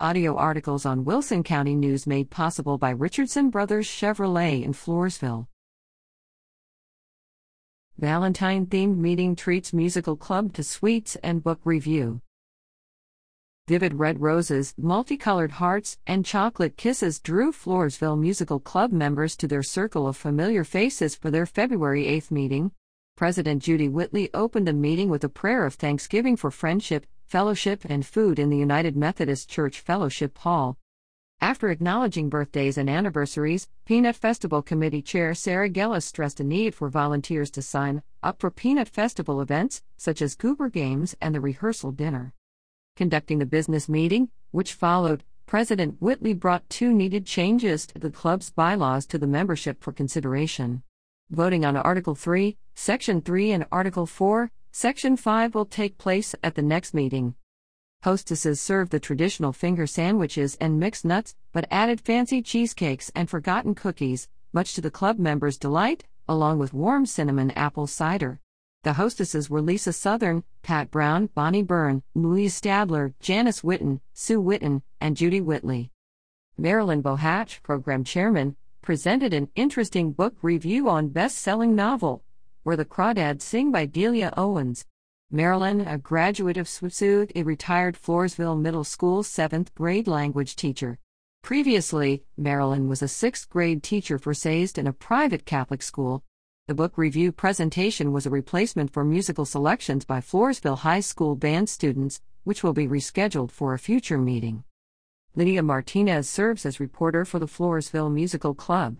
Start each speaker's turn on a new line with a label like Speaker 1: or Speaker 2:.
Speaker 1: Audio articles on Wilson County News made possible by Richardson Brothers Chevrolet in Floresville. Valentine themed meeting treats musical club to sweets and book review. Vivid red roses, multicolored hearts, and chocolate kisses drew Floresville Musical Club members to their circle of familiar faces for their February 8th meeting. President Judy Whitley opened the meeting with a prayer of thanksgiving for friendship, fellowship, and food in the United Methodist Church Fellowship Hall. After acknowledging birthdays and anniversaries, Peanut Festival Committee Chair Sarah Gellis stressed a need for volunteers to sign up for Peanut Festival events, such as Goober Games and the rehearsal dinner. Conducting the business meeting, which followed, President Whitley brought two needed changes to the club's bylaws to the membership for consideration. Voting on Article 3, Section 3, and Article 4, Section 5 will take place at the next meeting. Hostesses served the traditional finger sandwiches and mixed nuts, but added fancy cheesecakes and forgotten cookies, much to the club members' delight, along with warm cinnamon apple cider. The hostesses were Lisa Southern, Pat Brown, Bonnie Byrne, Louise Stadler, Janice Witten, Sue Witten, and Judy Whitley. Marilyn Bohatch, program chairman, presented an interesting book review on best-selling novel, Where the Crawdads Sing by Delia Owens. Marilyn, a graduate of SWSU, a retired Floresville Middle School 7th grade language teacher. Previously, Marilyn was a 6th grade teacher for SAISD in a private Catholic school, the book review presentation was a replacement for musical selections by Floresville High School band students, which will be rescheduled for a future meeting. Lydia Martinez serves as reporter for the Floresville Musical Club.